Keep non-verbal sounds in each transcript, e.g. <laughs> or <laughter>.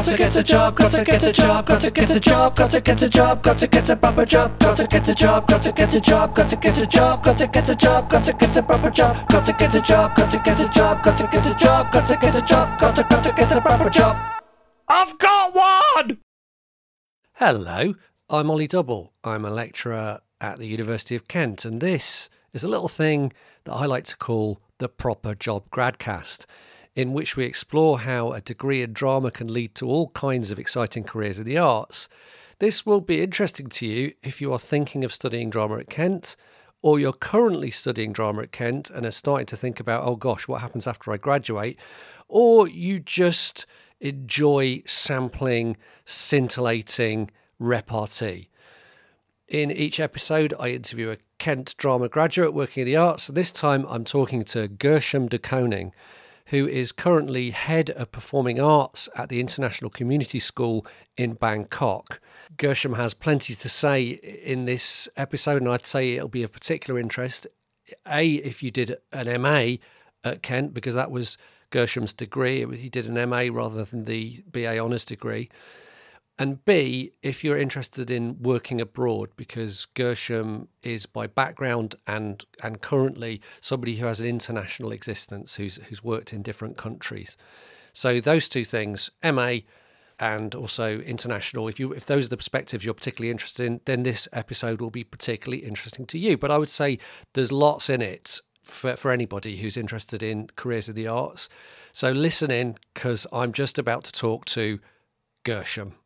Gotta get a job, gotta get a job, gotta get a job, gotta get a job, gotta get a proper job, gotta get a job, gotta get a job, gotta get a job, gotta get a job, gotta get a proper job, gotta get a job, gotta get a job, gotta get a job, gotta get a job, gotta gotta get a proper job. I've got one! Hello, I'm Ollie Double. I'm a lecturer at the University of Kent, and this is a little thing that I like to call the Proper Job Gradcast, in which we explore how a degree in drama can lead to all kinds of exciting careers in the arts. This will be interesting to you if you are thinking of studying drama at Kent, or you're currently studying drama at Kent and are starting to think about, oh gosh, what happens after I graduate, or you just enjoy sampling scintillating repartee. In each episode, I interview a Kent drama graduate working in the arts. This time, I'm talking to Gershom de Koning, who is currently head of performing arts at the International Community School in Bangkok. Gershom has plenty to say in this episode, and I'd say it'll be of particular interest. A, if you did an MA at Kent, because that was Gershom's degree, he did an MA rather than the BA honours degree and B, if you're interested in working abroad, because Gershom is by background and and currently somebody who has an international existence, who's who's worked in different countries. So those two things, MA and also international. If you if those are the perspectives you're particularly interested in, then this episode will be particularly interesting to you. But I would say there's lots in it for, for anybody who's interested in careers in the arts. So listen in because I'm just about to talk to Gershom.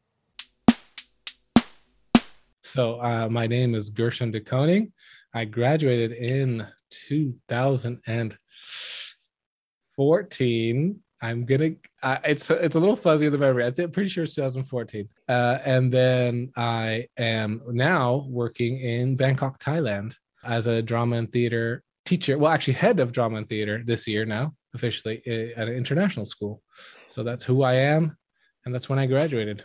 So uh, my name is Gershom de Koning. I graduated in 2014. I'm gonna. Uh, it's it's a little fuzzy in the memory. I'm pretty sure it's 2014. Uh, and then I am now working in Bangkok, Thailand, as a drama and theater teacher. Well, actually, head of drama and theater this year now, officially uh, at an international school. So that's who I am, and that's when I graduated.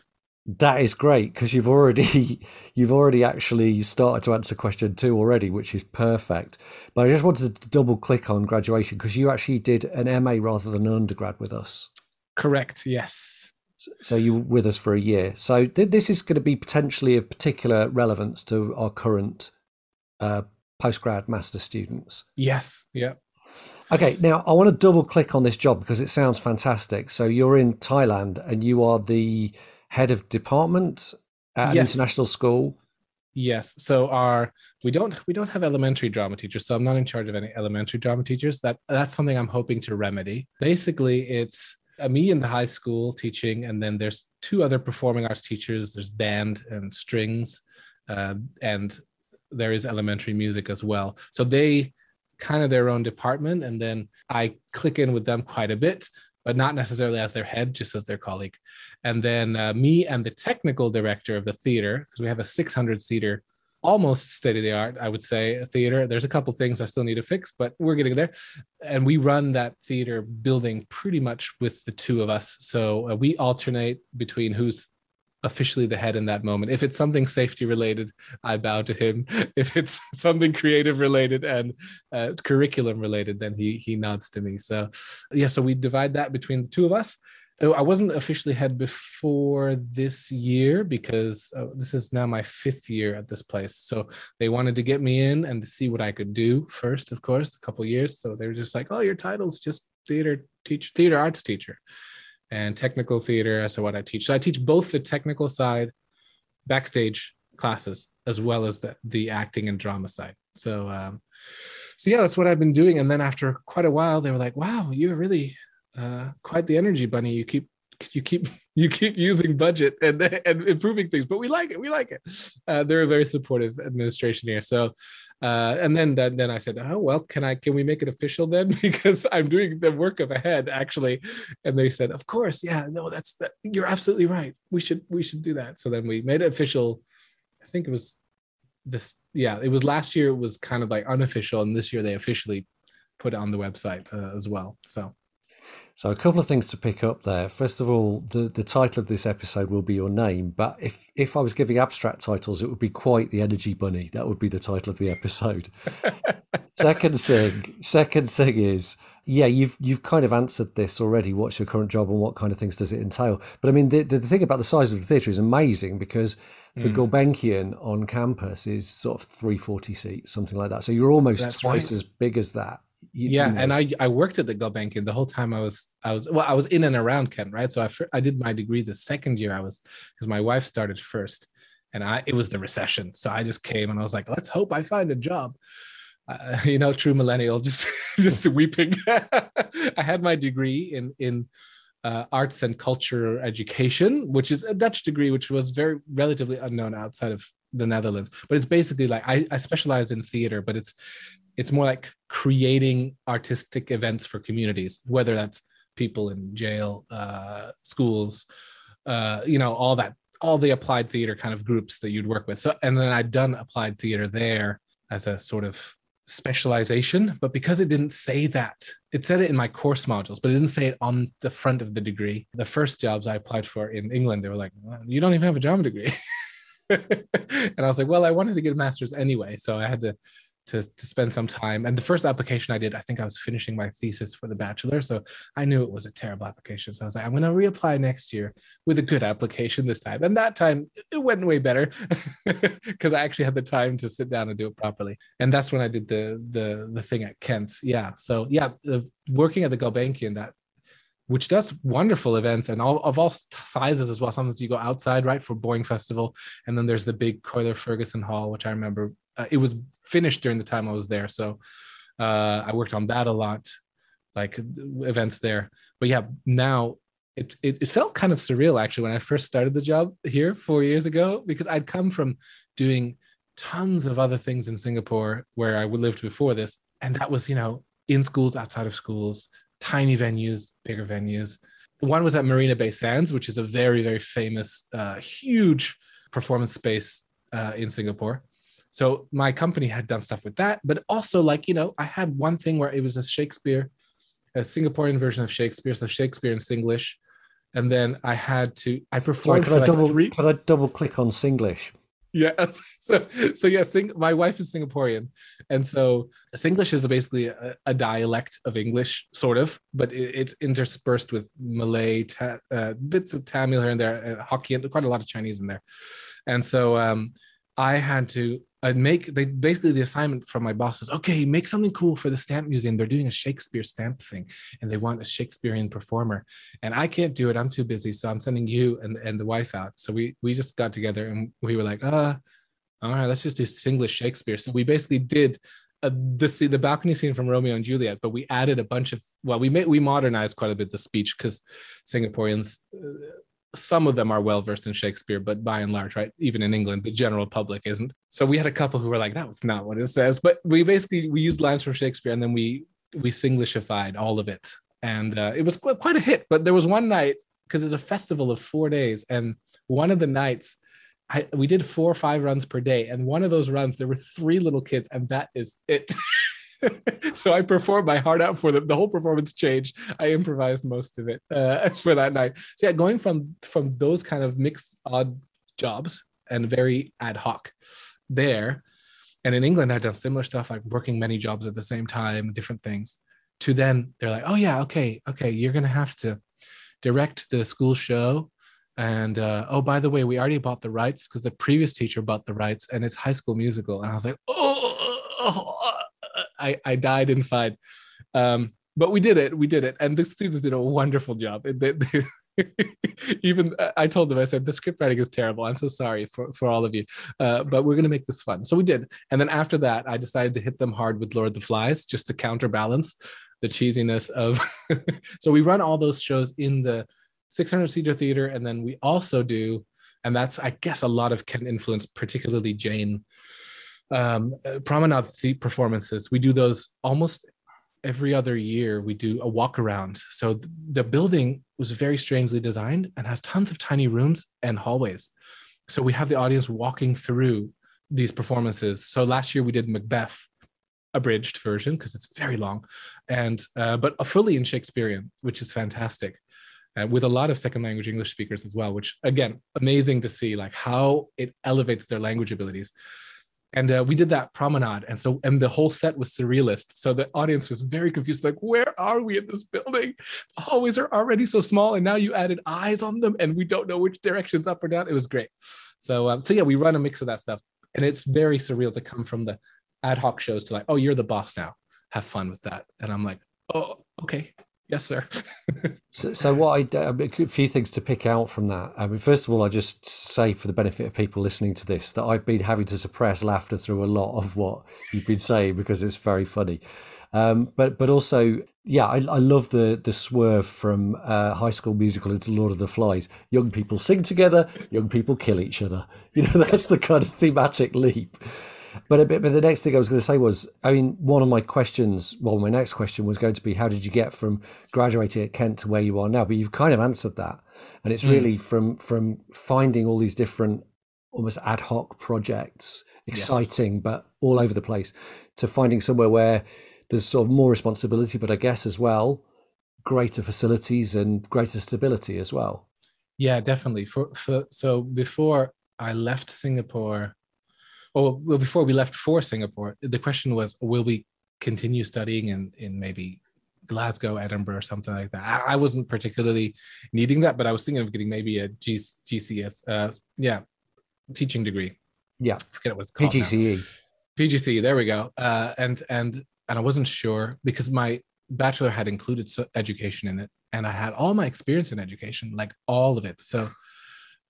That is great because you've already <laughs> you've already actually started to answer question two already, which is perfect. But I just wanted to double click on graduation because you actually did an MA rather than an undergrad with us. Correct. Yes. So you were with us for a year. So this is going to be potentially of particular relevance to our current uh, postgrad master students. Yes. Yeah. Okay, now I want to double click on this job because it sounds fantastic. So you're in Thailand and you are the head of department at yes. an international school. Yes. So our we don't we don't have elementary drama teachers, so I'm not in charge of any elementary drama teachers. That that's something I'm hoping to remedy. Basically, it's me in the high school teaching, and then there's two other performing arts teachers. There's band and strings, uh, and there is elementary music as well. So they kind of their own department, and then I click in with them quite a bit but not necessarily as their head, just as their colleague. And then uh, me and the technical director of the theater, because we have a 600 seater, almost state of the art, I would say, theater. There's a couple things I still need to fix, but we're getting there. And we run that theater building pretty much with the two of us. So uh, we alternate between who's officially the head in that moment. If it's something safety related, I bow to him. <laughs> If it's something creative related and uh, curriculum related, then he he nods to me. So yeah, so we divide that between the two of us. Oh, I wasn't officially head before this year because uh, this is now my fifth year at this place. So they wanted to get me in and to see what I could do first, of course, a couple years. So they were just like, "Oh, your title's just theater teacher, theater arts teacher." And technical theater as to what I teach. So I teach both the technical side, backstage classes, as well as the, the acting and drama side. So, um, so yeah, that's what I've been doing. And then after quite a while, they were like, "Wow, you're really uh, quite the energy bunny. You keep you keep <laughs> you keep using budget and and improving things, but we like it. We like it. Uh, they're a very supportive administration here. So uh, and then, then then I said, oh well, can I can we make it official then <laughs> because I'm doing the work of a head actually, and they said, of course, yeah, no, that's that. You're absolutely right. We should we should do that. So then we made it official. I think it was this. Yeah, it was last year. It was kind of like unofficial, and this year they officially put it on the website uh, as well. So so a couple of things to pick up there. First of all, the, the title of this episode will be your name, but if if I was giving abstract titles, it would be quite the energy bunny. That would be the title of the episode. <laughs> second thing, second thing is yeah, you've you've kind of answered this already. What's your current job and what kind of things does it entail? But I mean, the, the thing about the size of the theatre is amazing because the Mm. Gulbenkian on campus is sort of 340 seats, something like that. So you're almost That's twice right. as big as that. You- yeah you know. and i i worked at the gulbenkian the whole time i was i was well i was in and around kent right? So i i did my degree the second year i was because my wife started first and i it was the recession. So i just came and i was like let's hope i find a job. Uh, <laughs> you know true millennial <laughs> just just weeping. <laughs> I had my degree in in uh, arts and culture education which is a dutch degree which was very relatively unknown outside of the netherlands. But it's basically like i, I specialized in theater but it's it's more like creating artistic events for communities whether that's people in jail uh, schools uh, you know all that all the applied theater kind of groups that you'd work with. So and then i'd done applied theater there as a sort of specialization but because it didn't say that it said it in my course modules but it didn't say it on the front of the degree. The first jobs i applied for in england they were like "Well, you don't even have a drama degree <laughs> <laughs> and i was like well i wanted to get a master's anyway so i had to to, to spend some time. And the first application I did, I think I was finishing my thesis for the bachelor. So I knew it was a terrible application. So I was like, I'm going to reapply next year with a good application this time. And that time it went way better <laughs> because I actually had the time to sit down and do it properly. And that's when I did the the the thing at Kent. Yeah. So yeah, working at the Gulbenkian, that which does wonderful events and all of all sizes as well. Sometimes you go outside, right, for Boeing Festival, and then there's the big Colyer-Fergusson Hall, which I remember uh, it was finished during the time I was there. So uh, I worked on that a lot, like events there. But yeah, now it, it, it felt kind of surreal actually when I first started the job here four years ago because I'd come from doing tons of other things in Singapore where I lived before this, and that was you know in schools, outside of schools, tiny venues, bigger venues. One was at Marina Bay Sands, which is a very very famous, uh, huge performance space uh, in Singapore so my company had done stuff with that but also like you know i had one thing where it was a shakespeare a singaporean version of shakespeare so shakespeare in singlish and then i had to i Sorry, performed could for I double three could I double click on Singlish? Yeah <laughs> so so yeah sing, my wife is singaporean and so singlish is basically a, a dialect of english sort of but it, it's interspersed with malay ta, uh, bits of tamil here and there uh, hokkien quite a lot of chinese in there. And so um i had to I'd make they basically the assignment from my boss is okay, make something cool for the stamp museum. They're doing a Shakespeare stamp thing and they want a Shakespearean performer. And I can't do it. I'm too busy. So I'm sending you and, and the wife out. So we we just got together and we were like, uh, all right, let's just do Singlish Shakespeare. So we basically did uh, the the balcony scene from Romeo and Juliet, but we added a bunch of well, we made we modernized quite a bit the speech because Singaporeans. Some of them are well versed in Shakespeare, but by and large, right, even in England, the general public isn't. So we had a couple who were like, "That was not what it says," but we basically we used lines from Shakespeare and then we we Singlishified all of it, and uh, it was qu- quite a hit. But there was one night because it's a festival of four days, and one of the nights. I, we did four or five runs per day, and one of those runs there were three little kids, and that is it. <laughs> <laughs> so I performed my heart out for them. The whole performance changed. I improvised most of it uh, <laughs> for that night. So yeah, going from from those kind of mixed odd jobs and very ad hoc there, and in England I've done similar stuff like working many jobs at the same time, different things. To then they're like, oh yeah, okay, okay, you're gonna have to direct the school show. And uh, oh, by the way, we already bought the rights because the previous teacher bought the rights, and it's High School Musical. And I was like, oh, oh, I, I died inside. Um, but we did it. We did it. And the students did a wonderful job. It- they- they- <laughs> even I told them, I said, the script writing is terrible. I'm so sorry for, for all of you. Uh, but we're going to make this fun. So we did. And then after that, I decided to hit them hard with Lord of the Flies just to counterbalance the cheesiness of. <laughs> so we run all those shows in the 600 seater theater. And then we also do, and that's, I guess, a lot of Kent influence, particularly Jane um, uh, promenade the performances. We do those almost every other year. We do a walk around. So th- the building was very strangely designed and has tons of tiny rooms and hallways. So we have the audience walking through these performances. So last year we did Macbeth, abridged version because it's very long, and uh, but fully in Shakespearean, which is fantastic. Uh, with a lot of second language English speakers as well, which again, amazing to see like how it elevates their language abilities and uh, we did that promenade. And so and the whole set was surrealist. So the audience was very confused like where are we in this building? The hallways are already so small and now you added eyes on them and we don't know which direction's up or down. It was great. So um, so yeah we run a mix of that stuff. And it's very surreal to come from the ad hoc shows to like oh you're the boss now. Have fun with that. And i'm like oh okay yes sir <laughs> so, so what I a few things to pick out from that. I mean, first of all, I just say for the benefit of people listening to this that I've been having to suppress laughter through a lot of what you've been saying because it's very funny. Um, but but also, yeah, I, I love the the swerve from uh, High School Musical into Lord of the Flies. Young people sing together, young people kill each other. You know, <laughs> that's the kind of thematic leap. But, but the next thing I was going to say was, I mean, one of my questions, well, my next question was going to be, how did you get from graduating at Kent to where you are now? But you've kind of answered that, and it's mm. really from from finding all these different, almost ad hoc projects, exciting yes. but all over the place, to finding somewhere where there's sort of more responsibility, but I guess as well, greater facilities and greater stability as well. Yeah, definitely. For, for so before I left Singapore oh well before we left for singapore the question was will we continue studying in in maybe glasgow edinburgh or something like that? I, I wasn't particularly needing that but i was thinking of getting maybe a G, gcs uh yeah teaching degree. Yeah. I forget what it's called pgce now. pgce there we go. Uh and and and i wasn't sure because my bachelor had included education in it and i had all my experience in education like all of it. So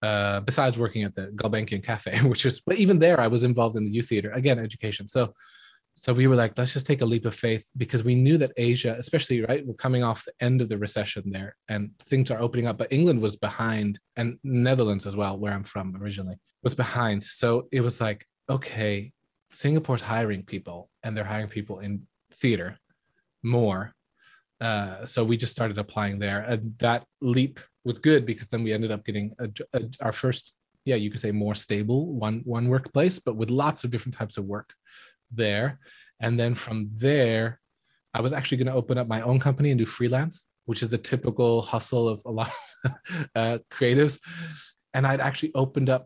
uh, besides working at the Gulbenkian Cafe, <laughs> which is, but even there, I was involved in the youth theater, again, education. So, so we were like, let's just take a leap of faith because we knew that Asia, especially, right, we're coming off the end of the recession there and things are opening up, but England was behind and Netherlands as well, where I'm from originally, was behind. So it was like, okay, Singapore's hiring people and they're hiring people in theater more. Uh, so we just started applying there. And that leap was good because then we ended up getting a, a, our first yeah you could say more stable one one workplace but with lots of different types of work there. And then from there i was actually going to open up my own company and do freelance which is the typical hustle of a lot of <laughs> uh, creatives. And i'd actually opened up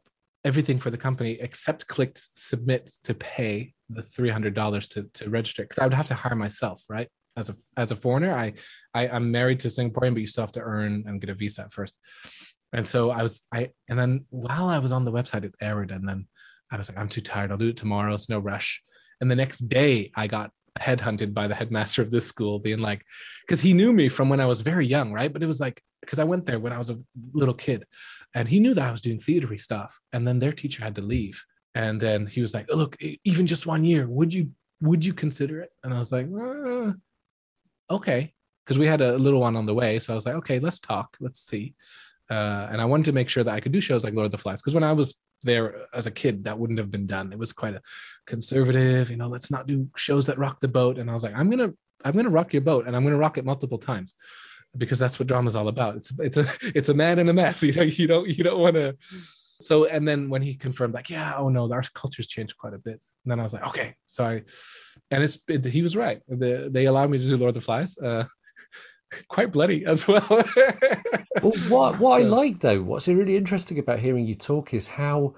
everything for the company except clicked submit to pay the $300 to, to register because i would have to hire myself right as a as a foreigner. I, I I'm married to a Singaporean, but you still have to earn and get a visa first. And so I was I and then while I was on the website, it errored, and then I was like, I'm too tired. I'll do it tomorrow. It's no rush. And the next day, I got headhunted by the headmaster of this school, being like, because he knew me from when I was very young, right? But it was like because I went there when I was a little kid, and he knew that I was doing theatery stuff. And then their teacher had to leave, and then he was like, "Look, even just one year, would you would you consider it?" And I was like, uh, okay, because we had a little one on the way. So I was like, okay, let's talk, let's see. Uh, and I wanted to make sure that I could do shows like Lord of the Flies because when I was there as a kid, that wouldn't have been done. It was quite a conservative, you know, let's not do shows that rock the boat. And I was like, I'm gonna, I'm gonna rock your boat, and I'm gonna rock it multiple times because that's what drama is all about. It's it's a it's a man in a mess. <laughs> You know, you don't you don't want to so and then when he confirmed like yeah oh no our culture's changed quite a bit. And then i was like okay so i and it's it, he was right. The, they allowed me to do lord of the flies uh <laughs> quite bloody as well. Well what <laughs> what so, i like though what's really interesting about hearing you talk is how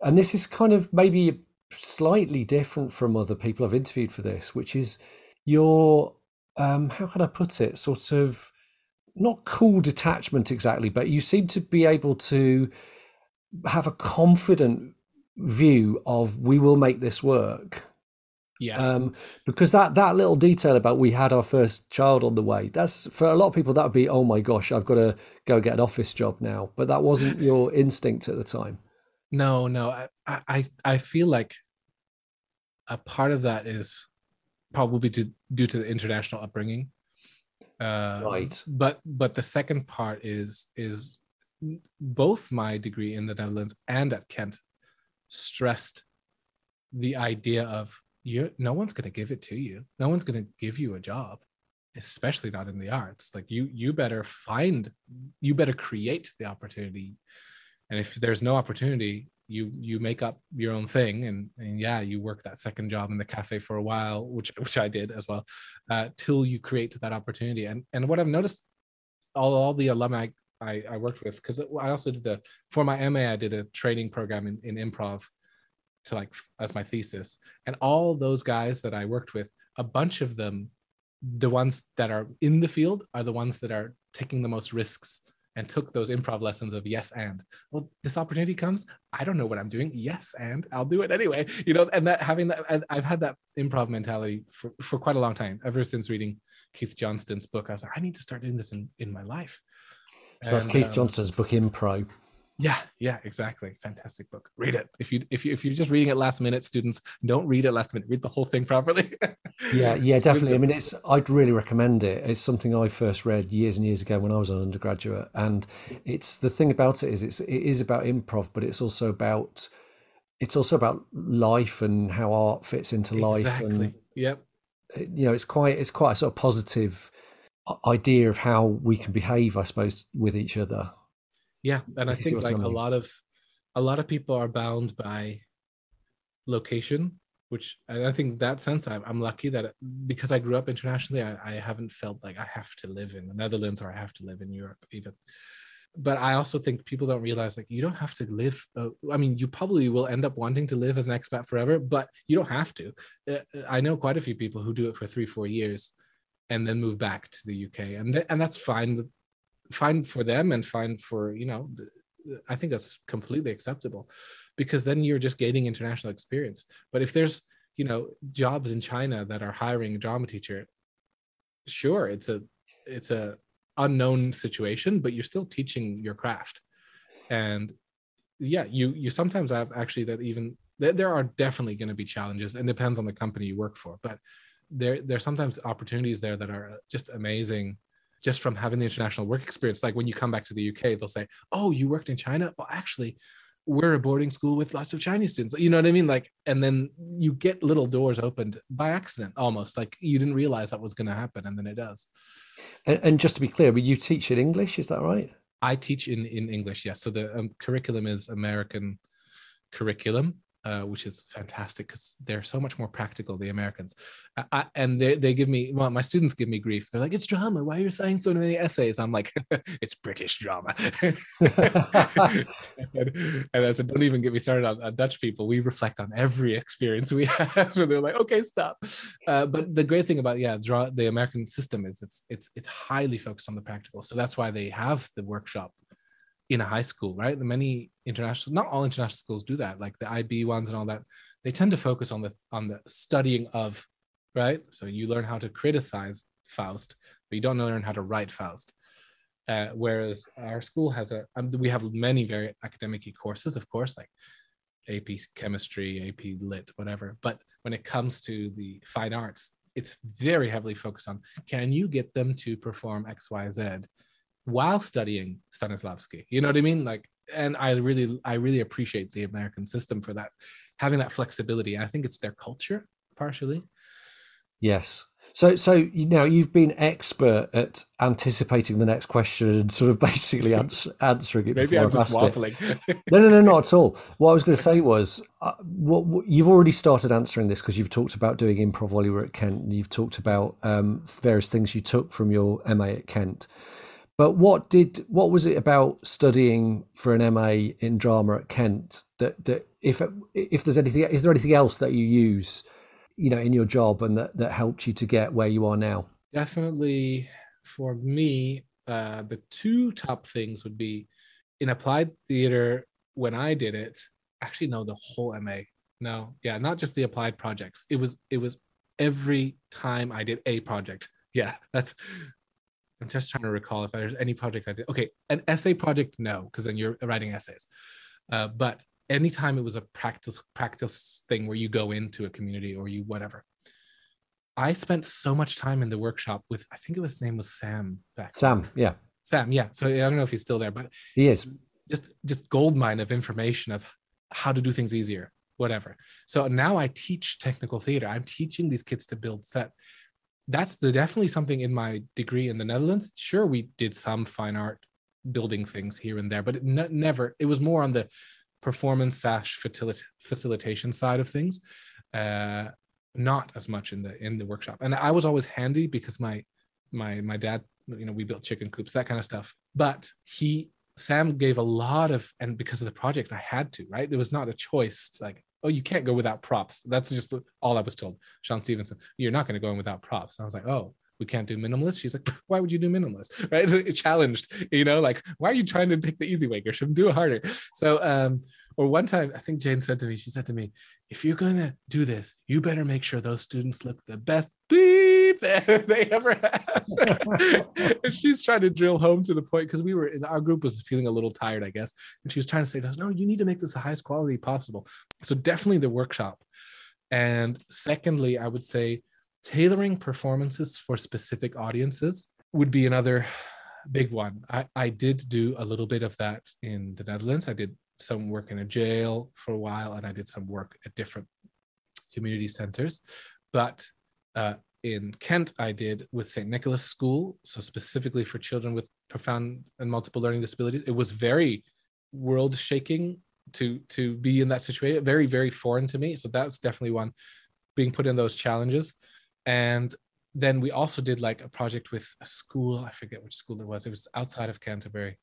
and this is kind of maybe slightly different from other people i've interviewed for this which is your um how can i put it? Sort of not cool detachment exactly but you seem to be able to have a confident view of we will make this work. Yeah. Um, because that that little detail about we had our first child on the way, that's for a lot of people that would be, oh my gosh, I've got to go get an office job now. But that wasn't <laughs> your instinct at the time. No, no. I I I feel like a part of that is probably to, due to the international upbringing. Uh, right. But but the second part is is both my degree in the Netherlands and at Kent stressed the idea of you no one's going to give it to you. No one's going to give you a job especially not in the arts. Like you you better find you better create the opportunity. And if there's no opportunity you you make up your own thing. And, and yeah you work that second job in the cafe for a while which <laughs> which i did as well uh, till you create that opportunity. And and what i've noticed all, all the alumni I, I worked with because I also did the for my MA I did a training program in, in improv to like as my thesis. And all those guys that i worked with a bunch of them the ones that are in the field are the ones that are taking the most risks and took those improv lessons of yes and. Well this opportunity comes i don't know what i'm doing yes and i'll do it anyway <laughs> you know and that having that i've had that improv mentality for, for quite a long time ever since reading keith johnstone's book i was like i need to start doing this in, in my life so that's And, Keith um, Johnstone's book Impro. yeah yeah exactly. Fantastic book. Read it. If you if you if you're just reading it last minute students don't read it last minute. Read the whole thing properly. <laughs> Yeah, yeah, definitely. I mean, it's I'd really recommend it. It's something I first read years and years ago when I was an undergraduate, and it's the thing about it is it's it is about improv, but it's also about it's also about life and how art fits into life, exactly. Yep. you know, it's quite it's quite a sort of positive idea of how we can behave, I suppose, with each other. Yeah, and I If you see think what I like a lot of a lot of people are bound by location, which I think that sense I'm, I'm lucky that because I grew up internationally, I, I haven't felt like I have to live in the Netherlands or I have to live in Europe even. But I also think people don't realize like you don't have to live. Uh, I mean, you probably will end up wanting to live as an expat forever, but you don't have to. Uh, I know quite a few people who do it for three, four years, and then move back to the UK, and th- and that's fine fine for them and fine for you know i think that's completely acceptable because then you're just gaining international experience. But if there's you know jobs in china that are hiring a drama teacher sure it's a it's a unknown situation but you're still teaching your craft. And yeah you you sometimes have actually that even there are definitely going to be challenges and depends on the company you work for. But there there's sometimes opportunities there that are just amazing just from having the international work experience. Like when you come back to the UK, they'll say, "Oh, you worked in China? Well, actually, we're a boarding school with lots of Chinese students." You know what I mean? Like, and then you get little doors opened by accident, almost like you didn't realize that was going to happen, and then it does. And, and just to be clear, but you teach in English, is that right? I teach in in English, yes. So the um, curriculum is American curriculum, uh, which is fantastic because they're so much more practical. The Americans, I, and they they give me well, my students give me grief. They're like, "It's drama. Why are you saying so many essays?" I'm like, <laughs> "It's British drama." <laughs> and, and I said, "Don't even get me started on, on Dutch people. We reflect on every experience we <laughs> have." and they're like, "Okay, stop." Uh, but the great thing about yeah, draw the American system is it's it's it's highly focused on the practical. So that's why they have the workshop in a high school, right? The many international, not all international schools do that, like the IB ones and all that. They tend to focus on the on the studying of, right? So you learn how to criticize Faust, but you don't learn how to write Faust. Uh, whereas our school has a, um, we have many very academic courses, of course, like AP chemistry, AP lit, whatever. But when it comes to the fine arts, it's very heavily focused on can you get them to perform X, Y, Z while studying Stanislavski. You know what I mean? Like, and I really, I really appreciate the American system for that, having that flexibility. I think it's their culture partially. Yes. So, so you now you've been expert at anticipating the next question and sort of <laughs> basically ans- answering it. Maybe I'm just waffling. No, no, no, not at all. <laughs> What I was going to say was, uh, what, what you've already started answering this because you've talked about doing improv while you were at Kent, and you've talked about um, various things you took from your MA at Kent. But what did what was it about studying for an MA in drama at Kent that that if if there's anything is there anything else that you use, you know, in your job and that that helped you to get where you are now? Definitely for me, uh, the two top things would be in applied theater when I did it. Actually, no, the whole MA. No, yeah, not just the applied projects. It was it was every time I did a project. <laughs> Yeah, that's. I'm just trying to recall if there's any project I did. Okay, an essay project, no, because then you're writing essays. Uh, but anytime it was a practice practice thing where you go into a community or you whatever. I spent so much time in the workshop with I think it was his name was Sam back. Sam, yeah, Sam, yeah. So I don't know if he's still there, but he is. just just gold mine of information of how to do things easier, whatever. So now I teach technical theater. I'm teaching these kids to build set. That's the definitely something in my degree in the Netherlands. Sure, we did some fine art building things here and there, but it ne- never. It was more on the performance facilita- facilitation side of things, uh, not as much in the in the workshop. And I was always handy because my my my dad, you know, we built chicken coops, that kind of stuff. But he Sam gave a lot of, and because of the projects, I had to, right? There was not a choice. Like oh, you can't go without props. That's just all I was told. Sean Stevenson, you're not going to go in without props. And I was like, oh, we can't do minimalist. She's like, <laughs> why would you do minimalist? <laughs> Right? <laughs> It challenged, you know, like, why are you trying to take the easy way, Gershom? Do it harder. So, um, or one time, I think Jane said to me, she said to me, if you're going to do this, you better make sure those students look the best beep <laughs> they ever have. <laughs> and she's trying to drill home to the point because we were in our group was feeling a little tired, I guess. And she was trying to say to us, no, you need to make this the highest quality possible. So definitely the workshop. And secondly, I would say tailoring performances for specific audiences would be another big one. I, I did do a little bit of that in the Netherlands. I did some work in a jail for a while and I did some work at different community centers. But uh, in Kent, I did with St. Nicholas School, so specifically for children with profound and multiple learning disabilities. It was very world shaking to to be in that situation, very very foreign to me. So that's definitely one being put in those challenges. And then we also did like a project with a school. I forget which school it was. It was outside of Canterbury,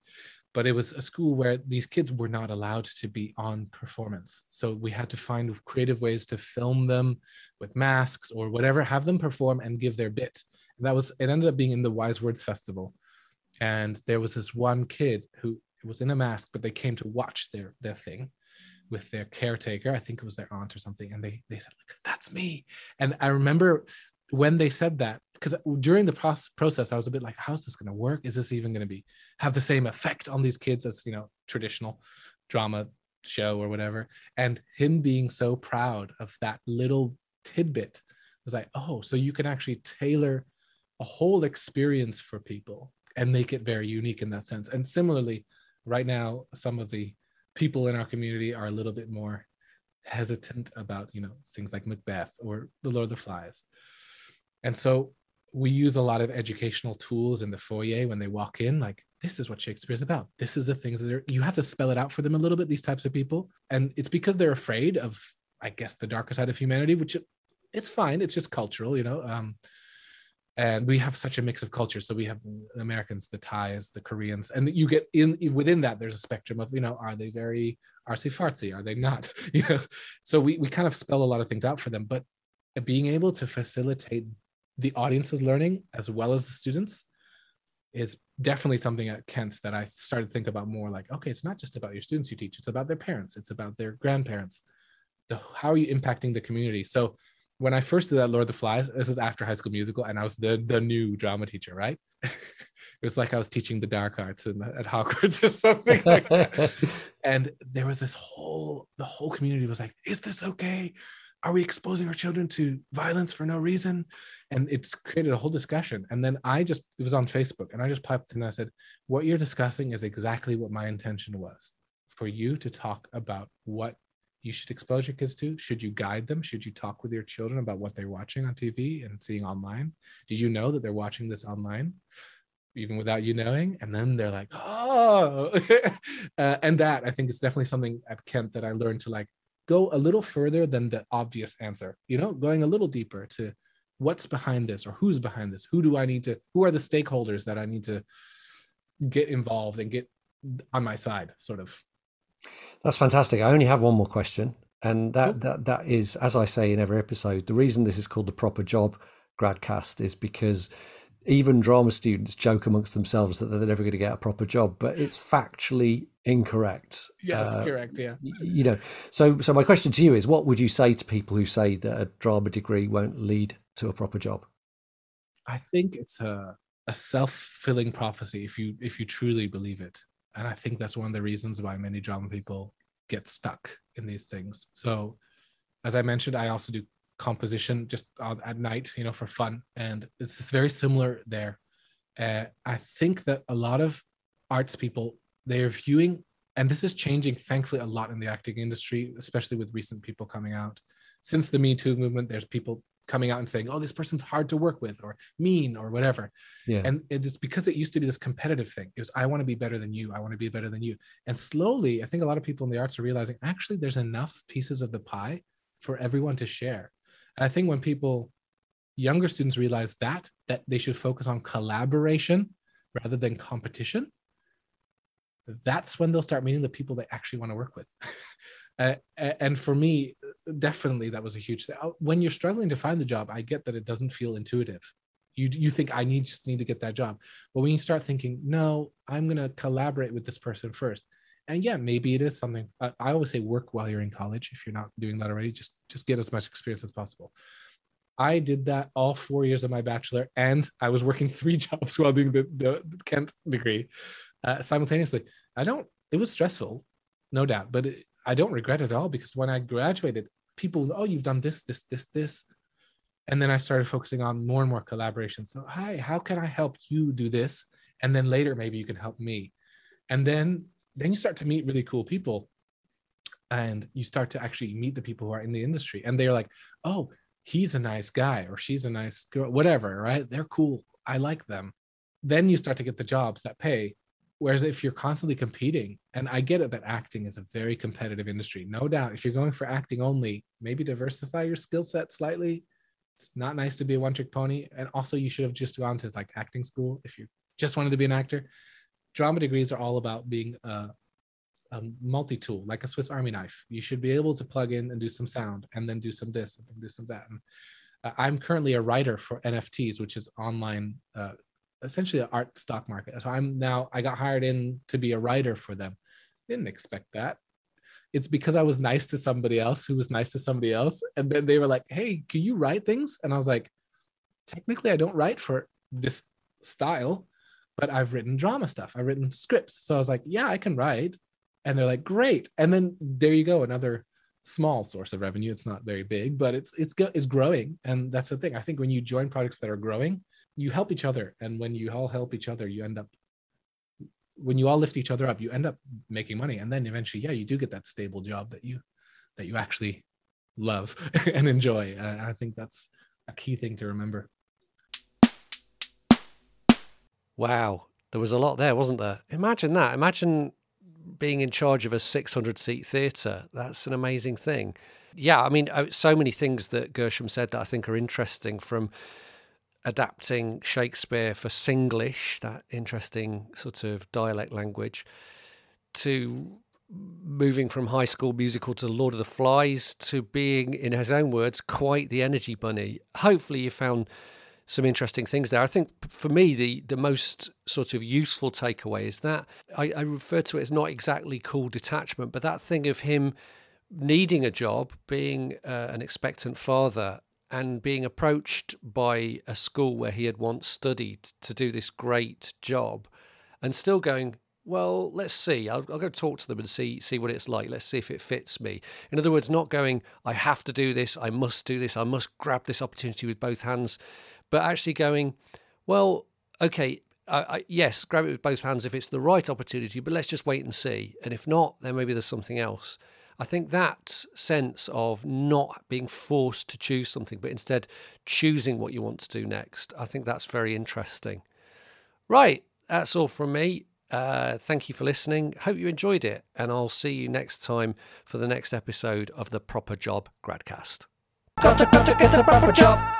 but it was a school where these kids were not allowed to be on performance. So we had to find creative ways to film them with masks or whatever, have them perform and give their bit. And that was it. Ended up being in the Wise Words Festival, and there was this one kid who was in a mask, but they came to watch their their thing with their caretaker. I think it was their aunt or something, and they they said, "That's me." And I remember when they said that because during the process i was a bit like how's this going to work? Is this even going to be have the same effect on these kids as you know traditional drama show or whatever? And him being so proud of that little tidbit was like oh so you can actually tailor a whole experience for people and make it very unique in that sense. And similarly right now some of the people in our community are a little bit more hesitant about you know things like macbeth or the lord of the flies and so we use a lot of educational tools in the foyer when they walk in, like, this is what Shakespeare's about. This is the things that are, you have to spell it out for them a little bit, these types of people. And it's because they're afraid of, I guess, the darker side of humanity, which it's fine. It's just cultural, you know. Um, and we have such a mix of cultures. So we have the Americans, the Thais, the Koreans, and you get in within that. There's a spectrum of, you know, are they very artsy fartsy? Are they not? <laughs> You know, so we we kind of spell a lot of things out for them. But being able to facilitate the audience is learning as well as the students is definitely something at Kent that I started to think about more like, okay, it's not just about your students you teach, it's about their parents, it's about their grandparents. The, how are you impacting the community? So when I first did that Lord of the Flies, this is after High School Musical, and I was the the new drama teacher, right? <laughs> it was like I was teaching the dark arts in, at Hogwarts or something. Like <laughs> and there was this whole the whole community was like, "Is this okay? are we exposing our children to violence for no reason? And it's created a whole discussion. And then I just, it was on Facebook, and I just piped in and I said, What you're discussing is exactly what my intention was for you to talk about what you should expose your kids to. Should you guide them? Should you talk with your children about what they're watching on TV and seeing online? Did you know that they're watching this online? even without you knowing and then they're like oh <laughs> uh, and that i think is definitely something at kent that i learned to like go a little further than the obvious answer you know going a little deeper to what's behind this or who's behind this? Who do i need to who are the stakeholders that i need to get involved and get on my side sort of? That's fantastic. I only have one more question and that, that that is as i say in every episode the reason this is called the proper job gradcast is because even drama students joke amongst themselves that they're never going to get a proper job, but it's factually incorrect. Yes, uh, correct. Yeah. You know, so so my question to you is, what would you say to people who say that a drama degree won't lead to a proper job? I think it's a a self fulfilling prophecy if you if you truly believe it, and I think that's one of the reasons why many drama people get stuck in these things. So, as I mentioned, I also do composition just at night, you know, for fun. And it's very similar there. Uh, I think that a lot of arts people, they're viewing, and this is changing, thankfully, a lot in the acting industry, especially with recent people coming out. Since the Me Too movement, there's people coming out and saying, oh, this person's hard to work with or mean or whatever. Yeah. And it is because it used to be this competitive thing. It was, I want to be better than you. I want to be better than you. And slowly, I think a lot of people in the arts are realizing actually there's enough pieces of the pie for everyone to share. I think when people, younger students realize that, that they should focus on collaboration rather than competition, that's when they'll start meeting the people they actually want to work with. <laughs> uh, and for me, definitely that was a huge thing. Uh, when you're struggling to find the job, I get that it doesn't feel intuitive. You you think I need just need to get that job, but when you start thinking, no, I'm gonna collaborate with this person first, and yeah, maybe it is something. I, I always say work while you're in college. If you're not doing that already, just just get as much experience as possible. I did that all four years of my bachelor, and I was working <laughs> three jobs while doing the, the, Kent degree uh, simultaneously. I don't. It was stressful, no doubt, but it, I don't regret it at all because when I graduated, people, oh, you've done this, this, this, this, and then I started focusing on more and more collaboration. So, hi, how can I help you do this? And then later, maybe you can help me. And then, then you start to meet really cool people, and you start to actually meet the people who are in the industry, and they're like, oh, he's a nice guy or she's a nice girl, whatever, right? They're cool. I like them. Then you start to get the jobs that pay Whereas if you're constantly competing, and I get it that acting is a very competitive industry, no doubt. If you're going for acting only, maybe diversify your skill set slightly. It's not nice to be a one trick pony. And also, you should have just gone to like acting school if you just wanted to be an actor. Drama degrees are all about being a, a multi tool, like a Swiss Army knife. You should be able to plug in and do some sound and then do some this and then do some that. And uh, I'm currently a writer for NFTs, which is online uh, essentially an art stock market. So I'm now I got hired in to be a writer for them. Didn't expect that. It's because I was nice to somebody else who was nice to somebody else, and then they were like, "Hey, can you write things?" And I was like, "Technically, I don't write for this style, but I've written drama stuff. I've written scripts." So I was like, "Yeah, I can write." And they're like, "Great!" And then there you go, another small source of revenue. It's not very big, but it's it's it's growing, and that's the thing. I think when you join projects that are growing, you help each other and when you all help each other you end up when you all lift each other up you end up making money and then eventually yeah you do get that stable job that you that you actually love <laughs> and enjoy i think that's a key thing to remember wow. There was a lot there wasn't there? Imagine that. Imagine being in charge of a 600 seat theatre. That's an amazing thing. Yeah i mean uh, so many things that gershom said that i think are interesting from adapting Shakespeare for Singlish, that interesting sort of dialect language, to moving from high school musical to Lord of the Flies to being, in his own words, quite the energy bunny. Hopefully, you found some interesting things there. I think for me, the, the most sort of useful takeaway is that I, I refer to it as not exactly cool detachment, but that thing of him needing a job, being uh, an expectant father, and being approached by a school where he had once studied to do this great job and still going well let's see. I'll, I'll, go talk to them and see see what it's like. Let's see if it fits me. In other words not going i have to do this. I must do this. I must grab this opportunity with both hands but actually going well okay I, I, yes grab it with both hands if it's the right opportunity but let's just wait and see and if not then maybe there's something else I think that sense of not being forced to choose something, but instead choosing what you want to do next, I think that's very interesting. Right, that's all from me. Uh, thank you for listening. Hope you enjoyed it, and I'll see you next time for the next episode of the Proper Job Gradcast. Got to, got to get a proper job.